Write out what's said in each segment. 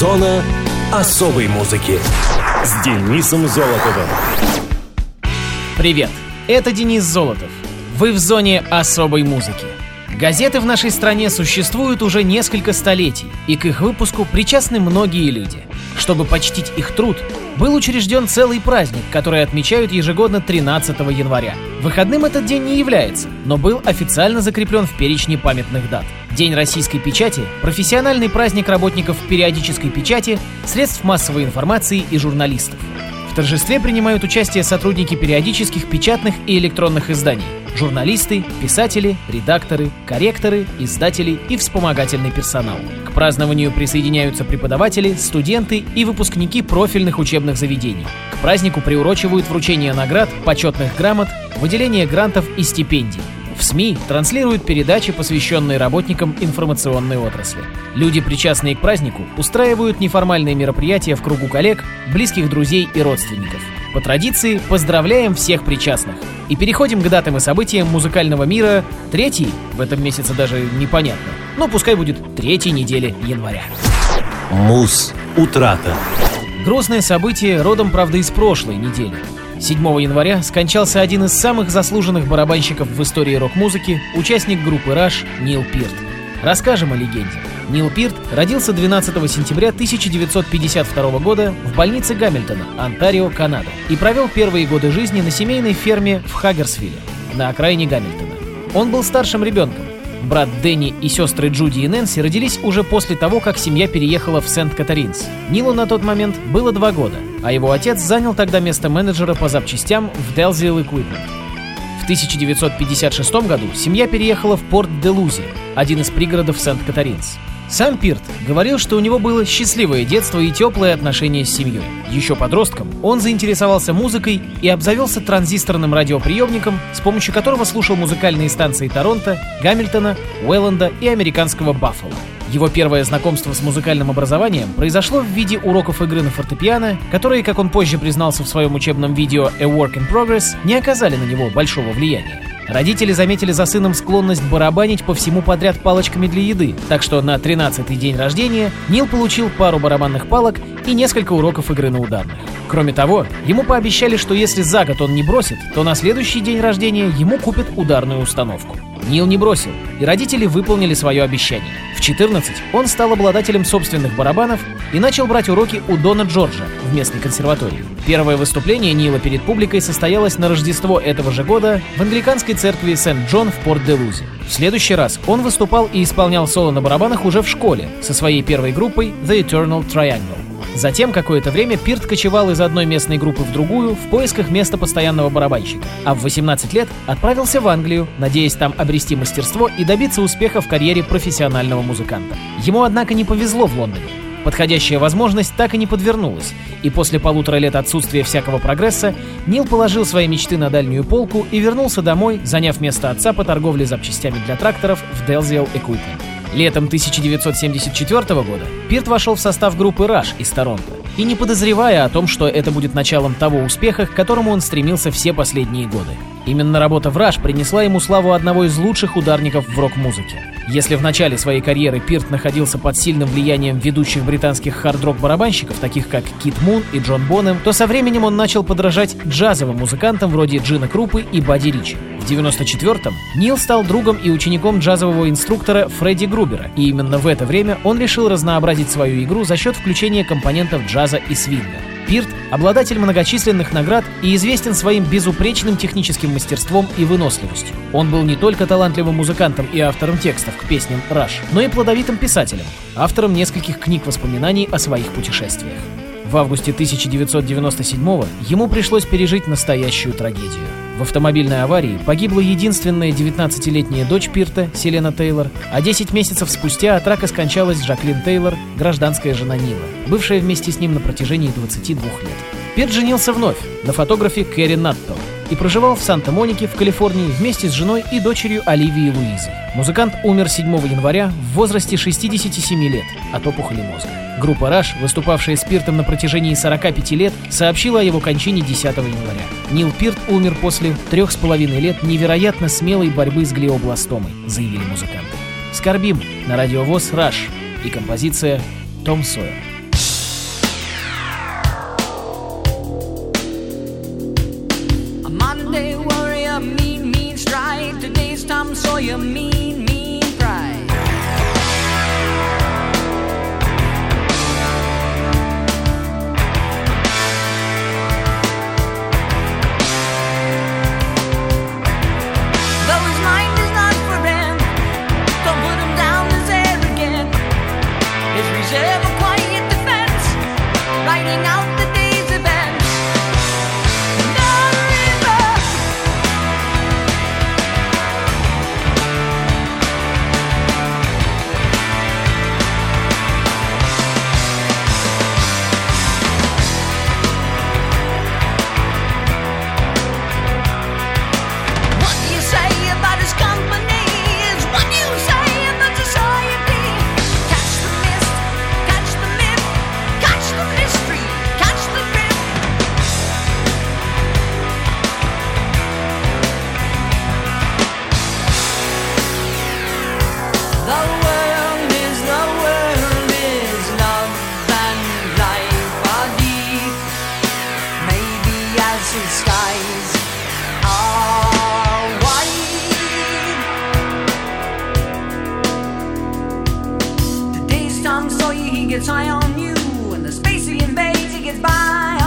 Зона особой музыки с Денисом Золотовым. Привет, это Денис Золотов. Вы в зоне особой музыки. Газеты в нашей стране существуют уже несколько столетий, и к их выпуску причастны многие люди. Чтобы почтить их труд, был учрежден целый праздник, который отмечают ежегодно 13 января. Выходным этот день не является, но был официально закреплен в перечне памятных дат. День российской печати – профессиональный праздник работников периодической печати, средств массовой информации и журналистов. В торжестве принимают участие сотрудники периодических печатных и электронных изданий, журналисты, писатели, редакторы, корректоры, издатели и вспомогательный персонал. К празднованию присоединяются преподаватели, студенты и выпускники профильных учебных заведений. К празднику приурочивают вручение наград, почетных грамот, выделение грантов и стипендий. В СМИ транслируют передачи, посвященные работникам информационной отрасли. Люди, причастные к празднику, устраивают неформальные мероприятия в кругу коллег, близких друзей и родственников. По традиции поздравляем всех причастных. И переходим к датам и событиям музыкального мира третий, в этом месяце даже непонятно, но пускай будет третьей недели января. Муз. Утрата. Грустное событие родом, правда, из прошлой недели. 7 января скончался один из самых заслуженных барабанщиков в истории рок-музыки, участник группы Rush Нил Пирт. Расскажем о легенде. Нил Пирт родился 12 сентября 1952 года в больнице Гамильтона, Онтарио, Канада, и провел первые годы жизни на семейной ферме в Хаггерсвилле, на окраине Гамильтона. Он был старшим ребенком. Брат Дэнни и сестры Джуди и Нэнси родились уже после того, как семья переехала в Сент-Катаринс. Нилу на тот момент было два года, а его отец занял тогда место менеджера по запчастям в Delzil Equipment. В 1956 году семья переехала в порт Делузи, один из пригородов Сент-Катаринс. Сам Пирт говорил, что у него было счастливое детство и теплые отношения с семьей. Еще подростком он заинтересовался музыкой и обзавелся транзисторным радиоприемником, с помощью которого слушал музыкальные станции Торонто, Гамильтона, Уэлленда и американского Баффало. Его первое знакомство с музыкальным образованием произошло в виде уроков игры на фортепиано, которые, как он позже признался в своем учебном видео «A Work in Progress», не оказали на него большого влияния. Родители заметили за сыном склонность барабанить по всему подряд палочками для еды, так что на 13-й день рождения Нил получил пару барабанных палок и несколько уроков игры на ударных. Кроме того, ему пообещали, что если за год он не бросит, то на следующий день рождения ему купят ударную установку. Нил не бросил, и родители выполнили свое обещание. В 14 он стал обладателем собственных барабанов и начал брать уроки у Дона Джорджа в местной консерватории. Первое выступление Нила перед публикой состоялось на Рождество этого же года в англиканской церкви Сент-Джон в Порт-де-Лузе. В следующий раз он выступал и исполнял соло на барабанах уже в школе со своей первой группой The Eternal Triangle. Затем какое-то время Пирт кочевал из одной местной группы в другую в поисках места постоянного барабанщика, а в 18 лет отправился в Англию, надеясь там обрести мастерство и добиться успеха в карьере профессионального музыканта. Ему, однако, не повезло в Лондоне. Подходящая возможность так и не подвернулась, и после полутора лет отсутствия всякого прогресса Нил положил свои мечты на дальнюю полку и вернулся домой, заняв место отца по торговле запчастями для тракторов в Delziel Equipment. Летом 1974 года Пирт вошел в состав группы Rush из Торонто, и не подозревая о том, что это будет началом того успеха, к которому он стремился все последние годы. Именно работа в Rush принесла ему славу одного из лучших ударников в рок-музыке. Если в начале своей карьеры Пирт находился под сильным влиянием ведущих британских хард-рок барабанщиков, таких как Кит Мун и Джон Бонем, то со временем он начал подражать джазовым музыкантам вроде Джина Крупы и Бадди Ричи. В 94-м Нил стал другом и учеником джазового инструктора Фредди Грубера, и именно в это время он решил разнообразить свою игру за счет включения компонентов джаза и свинга. Пирт – обладатель многочисленных наград и известен своим безупречным техническим мастерством и выносливостью. Он был не только талантливым музыкантом и автором текстов к песням «Раш», но и плодовитым писателем, автором нескольких книг воспоминаний о своих путешествиях. В августе 1997 ему пришлось пережить настоящую трагедию. В автомобильной аварии погибла единственная 19-летняя дочь Пирта, Селена Тейлор, а 10 месяцев спустя от рака скончалась Жаклин Тейлор, гражданская жена Нила, бывшая вместе с ним на протяжении 22 лет. Пирт женился вновь на фотографе Кэрри Натто и проживал в Санта-Монике в Калифорнии вместе с женой и дочерью Оливией Луизой. Музыкант умер 7 января в возрасте 67 лет от опухоли мозга. Группа Rush, выступавшая с Пиртом на протяжении 45 лет, сообщила о его кончине 10 января. Нил Пирт умер после трех с половиной лет невероятно смелой борьбы с глиобластомой, заявили музыканты. Скорбим на радиовоз Rush и композиция «Том Сойер». you mean. Gets high on you, and the space he invades, he gets by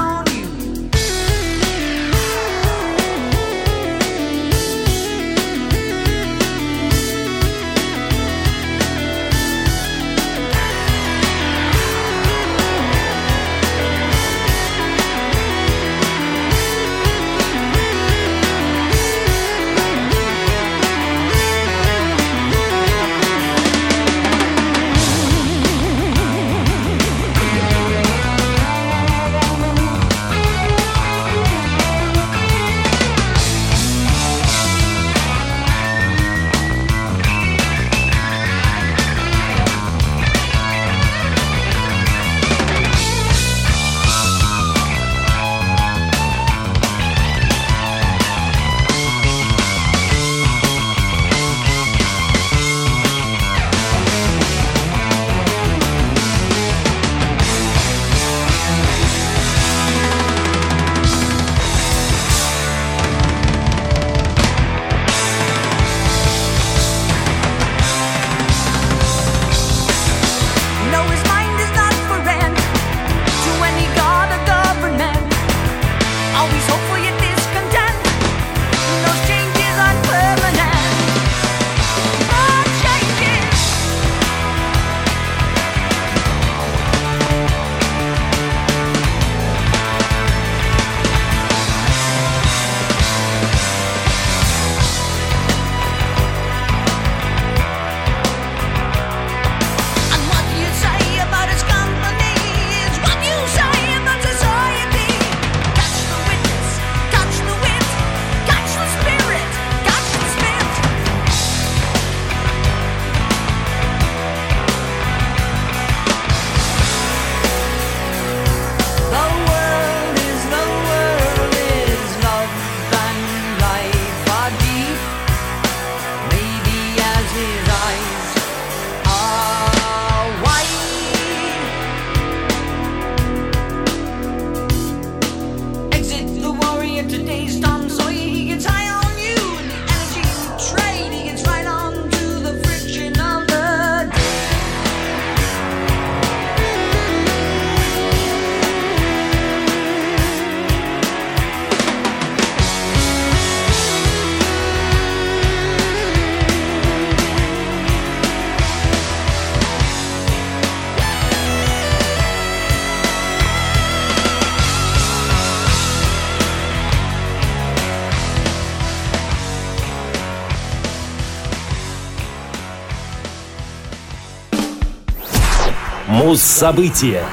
Муз-события.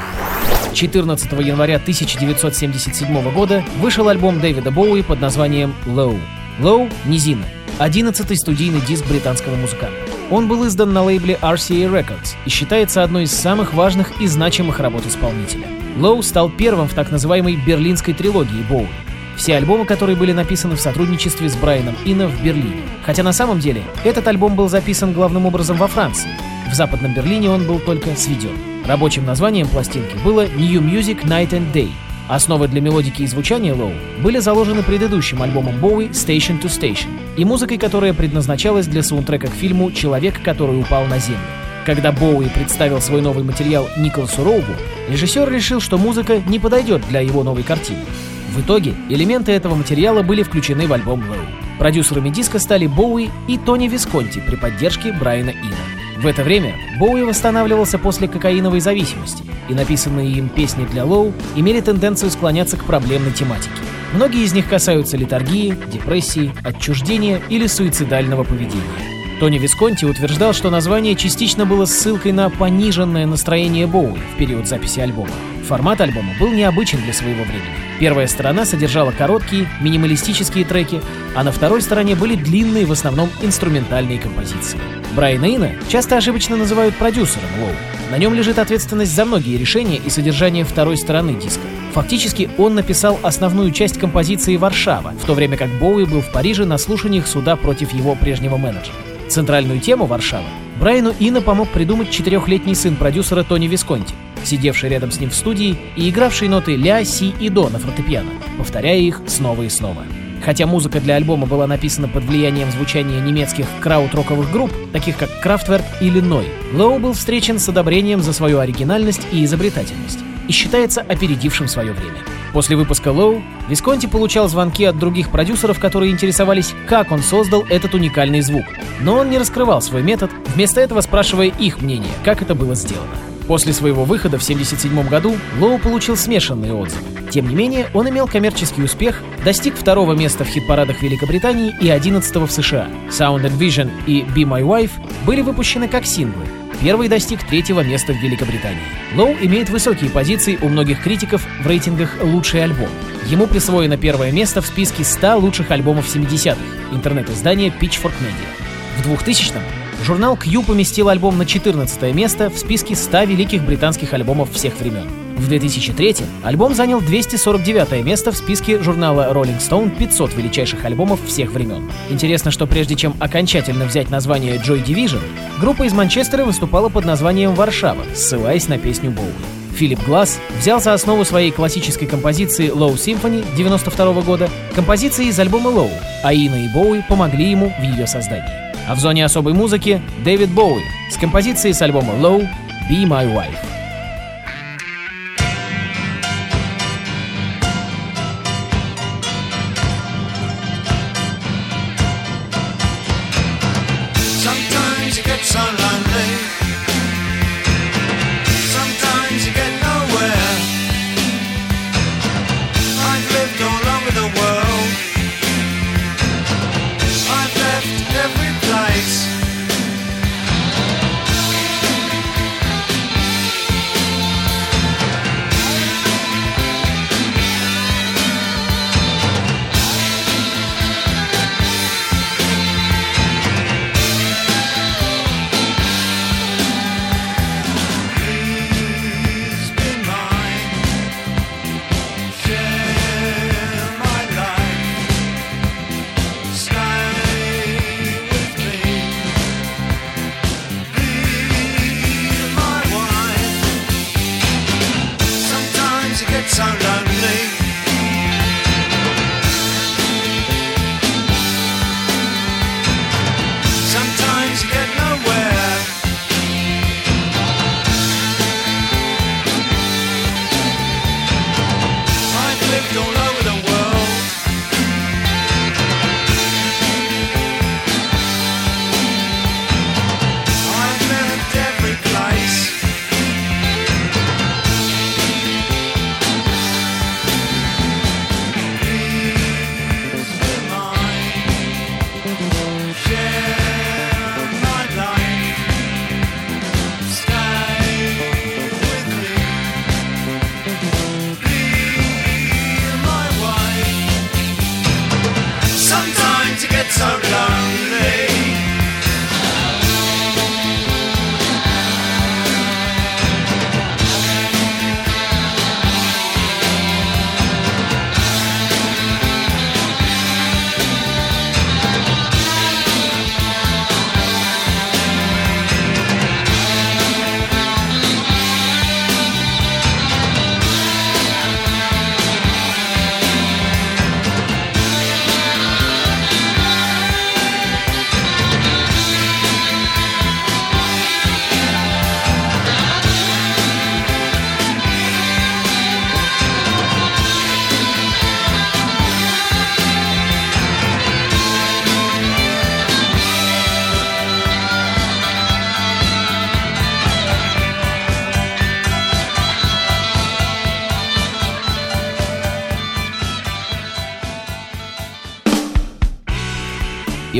14 января 1977 года вышел альбом Дэвида Боуи под названием «Low». «Low» — «Низина», 11-й студийный диск британского музыканта. Он был издан на лейбле RCA Records и считается одной из самых важных и значимых работ исполнителя. «Low» стал первым в так называемой «Берлинской трилогии» Боуи. Все альбомы, которые были написаны в сотрудничестве с Брайаном Инна в Берлине. Хотя на самом деле этот альбом был записан главным образом во Франции. В Западном Берлине он был только сведен. Рабочим названием пластинки было New Music Night and Day, Основы для мелодики и звучания Low были заложены предыдущим альбомом Боуи Station to Station и музыкой, которая предназначалась для саундтрека к фильму «Человек, который упал на землю». Когда Боуи представил свой новый материал Николасу Роугу, режиссер решил, что музыка не подойдет для его новой картины. В итоге элементы этого материала были включены в альбом Low. Продюсерами диска стали Боуи и Тони Висконти при поддержке Брайана Ина. В это время Боуи восстанавливался после кокаиновой зависимости, и написанные им песни для Лоу имели тенденцию склоняться к проблемной тематике. Многие из них касаются литургии, депрессии, отчуждения или суицидального поведения. Тони Висконти утверждал, что название частично было ссылкой на пониженное настроение Боуи в период записи альбома. Формат альбома был необычен для своего времени. Первая сторона содержала короткие, минималистические треки, а на второй стороне были длинные, в основном инструментальные композиции. Брайана Ина часто ошибочно называют продюсером Лоу. На нем лежит ответственность за многие решения и содержание второй стороны диска. Фактически он написал основную часть композиции «Варшава», в то время как Боуи был в Париже на слушаниях суда против его прежнего менеджера. Центральную тему Варшава Брайану Ина помог придумать четырехлетний сын продюсера Тони Висконти, сидевший рядом с ним в студии и игравший ноты ля, си и до на фортепиано, повторяя их снова и снова. Хотя музыка для альбома была написана под влиянием звучания немецких краут-роковых групп, таких как Kraftwerk или Ной, Лоу был встречен с одобрением за свою оригинальность и изобретательность и считается опередившим свое время. После выпуска Лоу Висконти получал звонки от других продюсеров, которые интересовались, как он создал этот уникальный звук. Но он не раскрывал свой метод, вместо этого спрашивая их мнение, как это было сделано. После своего выхода в 1977 году Лоу получил смешанные отзывы. Тем не менее, он имел коммерческий успех, достиг второго места в хит-парадах Великобритании и 11 в США. Sound and Vision и Be My Wife были выпущены как синглы, Первый достиг третьего места в Великобритании. Лоу имеет высокие позиции у многих критиков в рейтингах «Лучший альбом». Ему присвоено первое место в списке 100 лучших альбомов 70-х интернет-издания Pitchfork Media. В 2000-м журнал Q поместил альбом на 14 место в списке 100 великих британских альбомов всех времен. В 2003 альбом занял 249 место в списке журнала Rolling Stone 500 величайших альбомов всех времен. Интересно, что прежде чем окончательно взять название Joy Division, группа из Манчестера выступала под названием «Варшава», ссылаясь на песню Боуи. Филипп Глаз взял за основу своей классической композиции Low Symphony 92 года композиции из альбома Low, а Ина и Боуи помогли ему в ее создании. А в зоне особой музыки Дэвид Боуи с композицией с альбома Low «Be My Wife».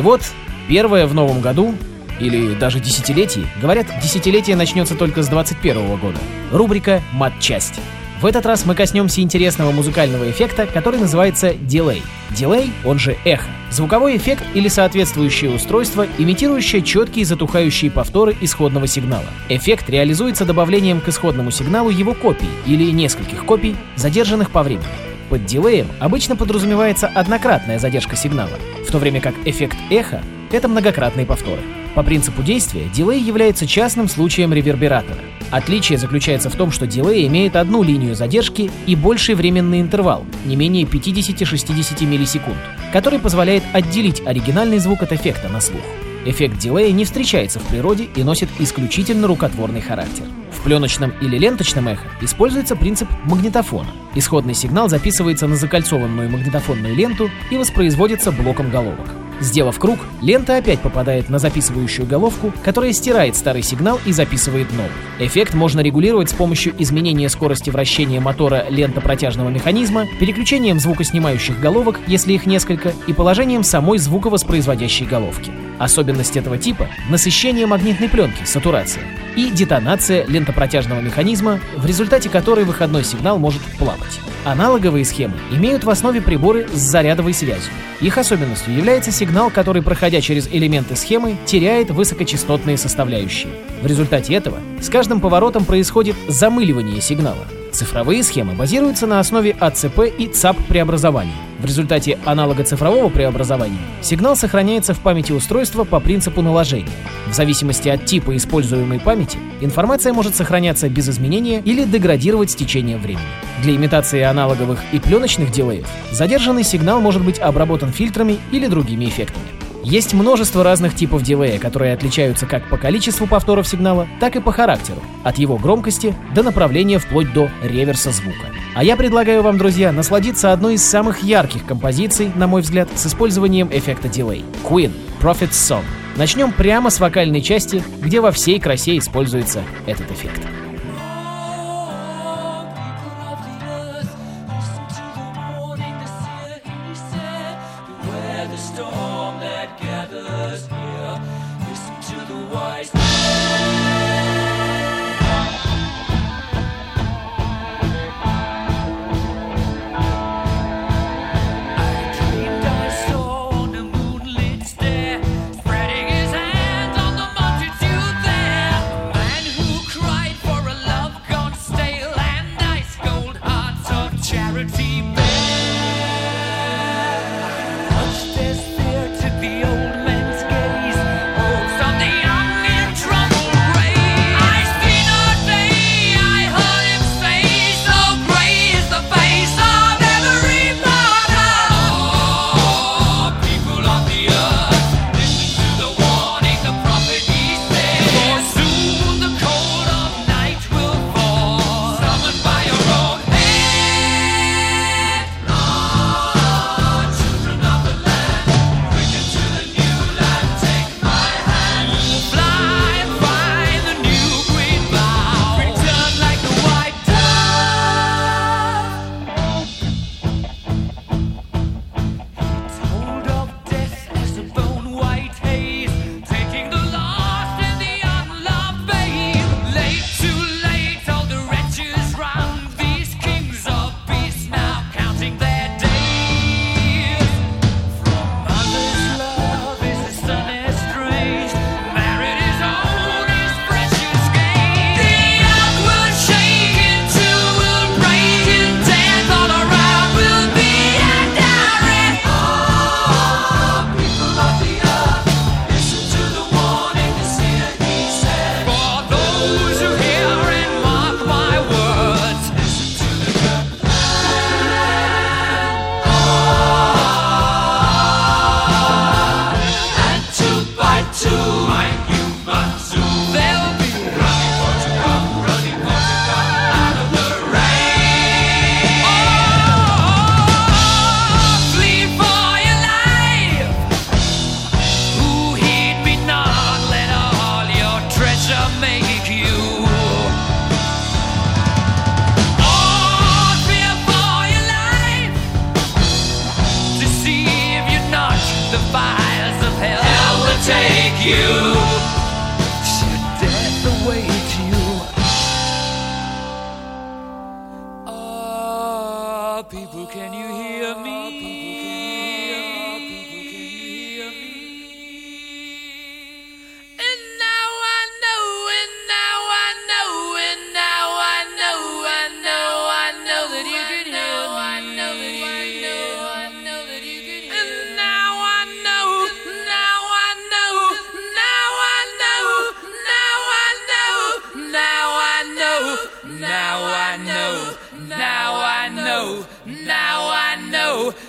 И вот, первое в новом году, или даже десятилетии, говорят, десятилетие начнется только с 21 года. Рубрика «Матчасть». В этот раз мы коснемся интересного музыкального эффекта, который называется дилей. Дилей, он же эхо. Звуковой эффект или соответствующее устройство, имитирующее четкие затухающие повторы исходного сигнала. Эффект реализуется добавлением к исходному сигналу его копий или нескольких копий, задержанных по времени. Под дилеем обычно подразумевается однократная задержка сигнала, в то время как эффект эха — это многократные повторы. По принципу действия, дилей является частным случаем ревербератора. Отличие заключается в том, что дилей имеет одну линию задержки и больший временный интервал, не менее 50-60 миллисекунд, который позволяет отделить оригинальный звук от эффекта на слух. Эффект дилея не встречается в природе и носит исключительно рукотворный характер. В пленочном или ленточном эхо используется принцип магнитофона. Исходный сигнал записывается на закольцованную магнитофонную ленту и воспроизводится блоком головок. Сделав круг, лента опять попадает на записывающую головку, которая стирает старый сигнал и записывает новый. Эффект можно регулировать с помощью изменения скорости вращения мотора лентопротяжного механизма, переключением звукоснимающих головок, если их несколько, и положением самой звуковоспроизводящей головки. Особенность этого типа – насыщение магнитной пленки, сатурация, и детонация лентопротяжного механизма, в результате которой выходной сигнал может плавать. Аналоговые схемы имеют в основе приборы с зарядовой связью. Их особенностью является сигнал, который, проходя через элементы схемы, теряет высокочастотные составляющие. В результате этого с каждым поворотом происходит замыливание сигнала. Цифровые схемы базируются на основе АЦП и ЦАП преобразований. В результате аналога цифрового преобразования сигнал сохраняется в памяти устройства по принципу наложения. В зависимости от типа используемой памяти, информация может сохраняться без изменения или деградировать с течением времени. Для имитации аналоговых и пленочных дилеев задержанный сигнал может быть обработан фильтрами или другими эффектами. Есть множество разных типов дилея, которые отличаются как по количеству повторов сигнала, так и по характеру, от его громкости до направления вплоть до реверса звука. А я предлагаю вам, друзья, насладиться одной из самых ярких композиций, на мой взгляд, с использованием эффекта дилей — Queen, Prophet's Song. Начнем прямо с вокальной части, где во всей красе используется этот эффект.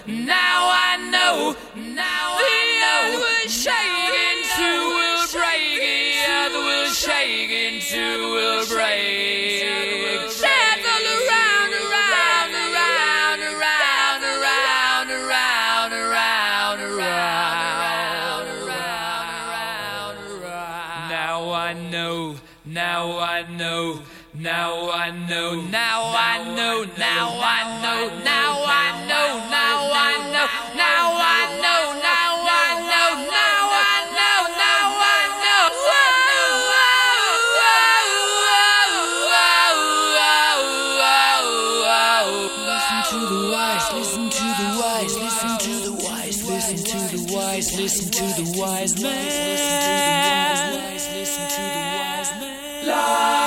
Now I know, now the I know. Will shake into will break, the earth will shake into will break. Travel around, around, around, around, around, around, around, around, around, around. around. Now I know, now I know, now I know, now I know, now I know, now I know. listen to the wise man. Listen to the wise man.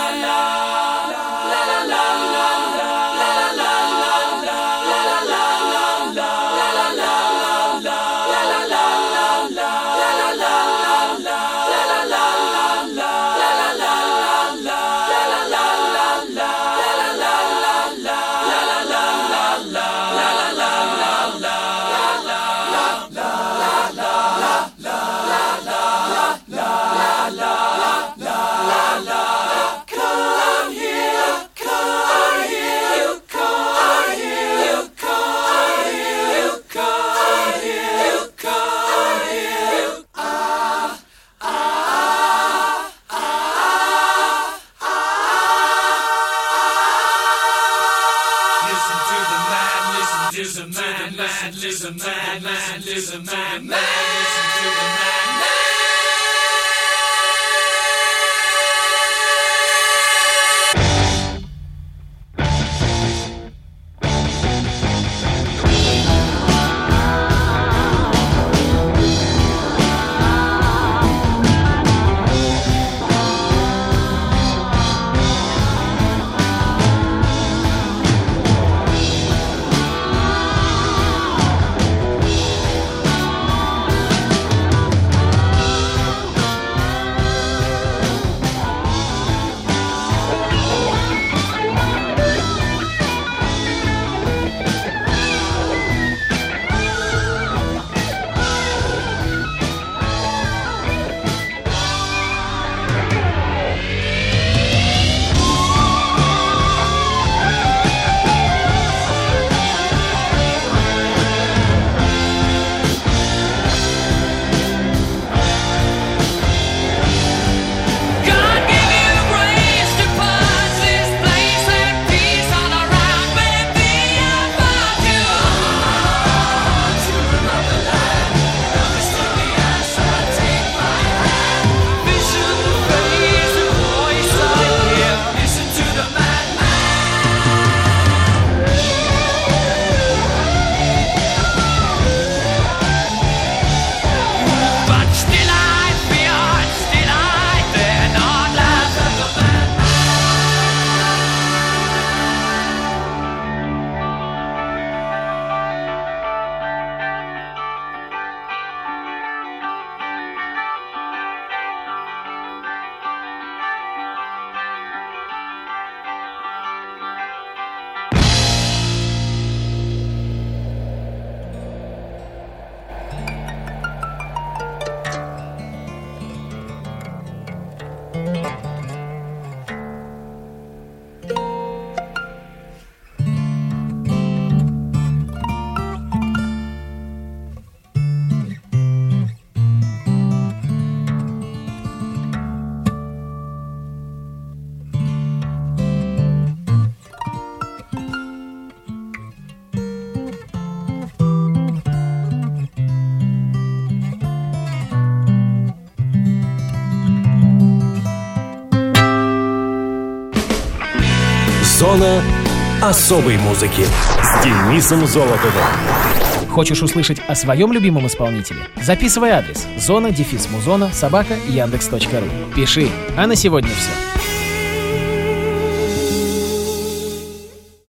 Особой музыки с Денисом Золотовым. Хочешь услышать о своем любимом исполнителе? Записывай адрес зона дефис музона собака яндекс.ру. Пиши. А на сегодня все.